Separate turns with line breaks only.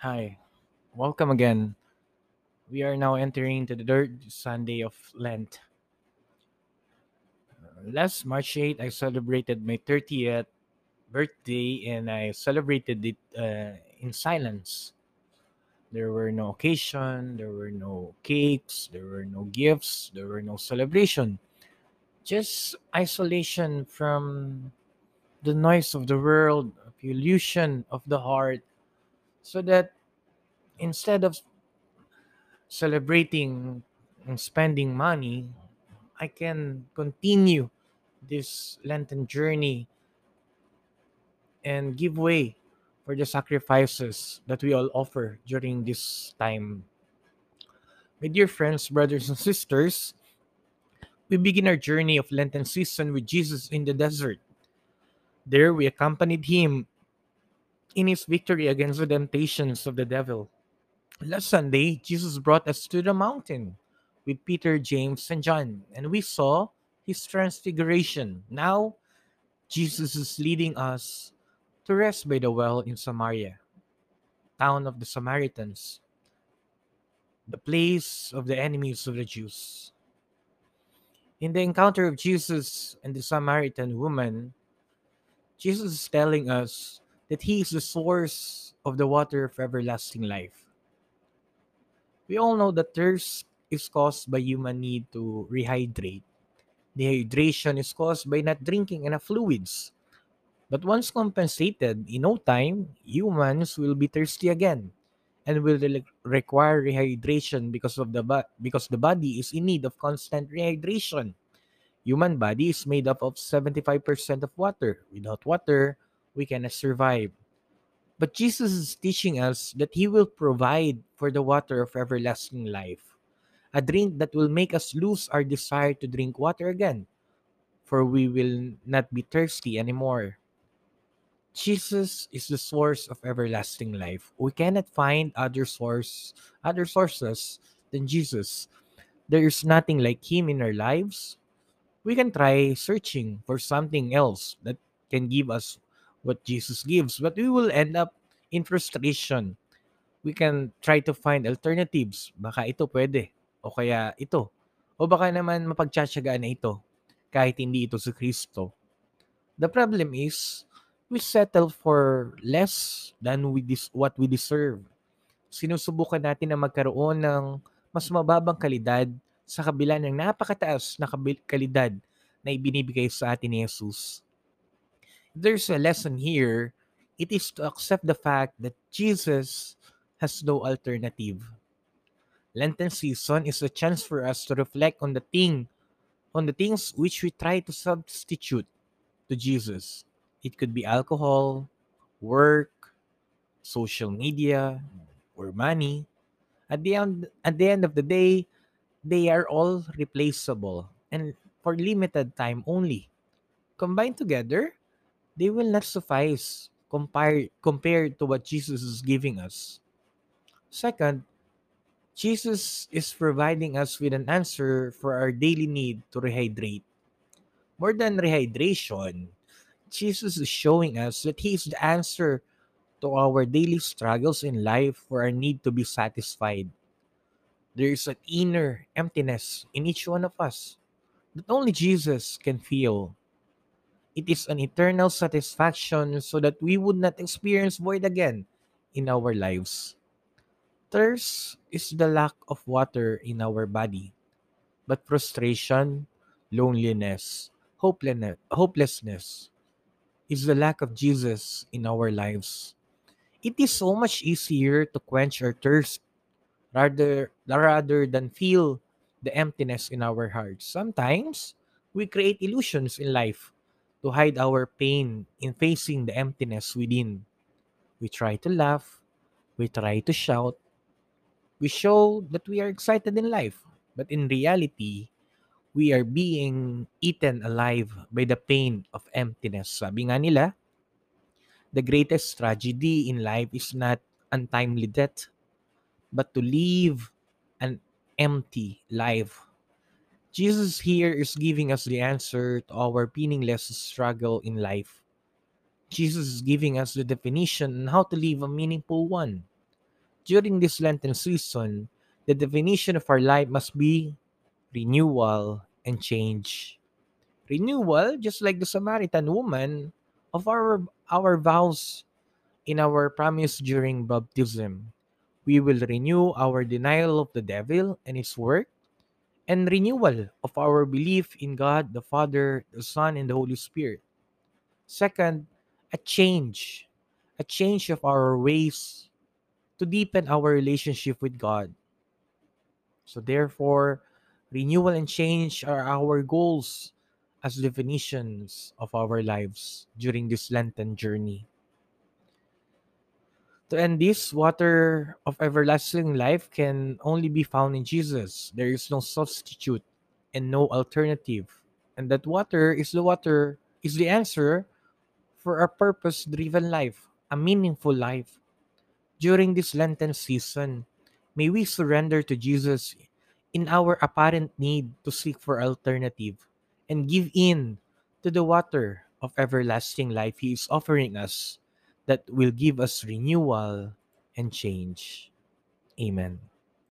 Hi, welcome again. We are now entering to the third Sunday of Lent. Last March 8, I celebrated my 30th birthday and I celebrated it uh, in silence. There were no occasion, there were no cakes, there were no gifts, there were no celebration. Just isolation from the noise of the world, pollution of the heart, so that instead of celebrating and spending money, I can continue this Lenten journey and give way for the sacrifices that we all offer during this time. My dear friends, brothers, and sisters, we begin our journey of Lenten season with Jesus in the desert. There, we accompanied him in his victory against the temptations of the devil. Last Sunday, Jesus brought us to the mountain with Peter, James, and John, and we saw his transfiguration. Now, Jesus is leading us to rest by the well in Samaria, town of the Samaritans, the place of the enemies of the Jews. In the encounter of Jesus and the Samaritan woman, Jesus is telling us that he is the source of the water of everlasting life. We all know that thirst is caused by human need to rehydrate. Dehydration is caused by not drinking enough fluids. But once compensated, in no time, humans will be thirsty again and will re- require rehydration because of the bo- because the body is in need of constant rehydration. Human body is made up of 75% of water. Without water, we cannot survive. But Jesus is teaching us that he will provide for the water of everlasting life, a drink that will make us lose our desire to drink water again, for we will not be thirsty anymore. Jesus is the source of everlasting life. We cannot find other source other sources than Jesus. There is nothing like him in our lives. We can try searching for something else that can give us what Jesus gives, but we will end up in frustration. We can try to find alternatives. Baka ito pwede. O kaya ito. O baka naman mapagtsatsagaan na ito kahit hindi ito si Kristo. The problem is, we settle for less than we dis- what we deserve. Sinusubukan natin na magkaroon ng mas mababang kalidad sa kabila ng napakataas na kalidad na ibinibigay sa atin ni Jesus. There's a lesson here, it is to accept the fact that Jesus has no alternative. Lenten season is a chance for us to reflect on the thing, on the things which we try to substitute to Jesus. It could be alcohol, work, social media, or money. At the end at the end of the day, they are all replaceable and for limited time only. Combined together, they will not suffice compared compared to what Jesus is giving us. Second, Jesus is providing us with an answer for our daily need to rehydrate. More than rehydration, Jesus is showing us that He is the answer to our daily struggles in life for our need to be satisfied. There is an inner emptiness in each one of us that only Jesus can feel. It is an eternal satisfaction so that we would not experience void again in our lives. Thirst is the lack of water in our body, but frustration, loneliness, hopelessness, is the lack of Jesus in our lives. It is so much easier to quench our thirst rather rather than feel the emptiness in our hearts. Sometimes we create illusions in life to hide our pain in facing the emptiness within. We try to laugh, we try to shout, we show that we are excited in life, but in reality, we are being eaten alive by the pain of emptiness. Sabi nga nila, the greatest tragedy in life is not untimely death, but to live an empty life. Jesus here is giving us the answer to our meaningless struggle in life. Jesus is giving us the definition on how to live a meaningful one. during this Lenten season, the definition of our life must be renewal and change. Renewal, just like the Samaritan woman, of our our vows in our promise during baptism. We will renew our denial of the devil and his work, and renewal of our belief in God the Father, the Son, and the Holy Spirit. Second, a change, a change of our ways to deepen our relationship with God. So, therefore, renewal and change are our goals as definitions of our lives during this Lenten journey. To end this, water of everlasting life can only be found in Jesus. There is no substitute and no alternative. And that water is the water, is the answer for a purpose driven life, a meaningful life. During this Lenten season, may we surrender to Jesus in our apparent need to seek for alternative and give in to the water of everlasting life He is offering us that will give us renewal and change. Amen.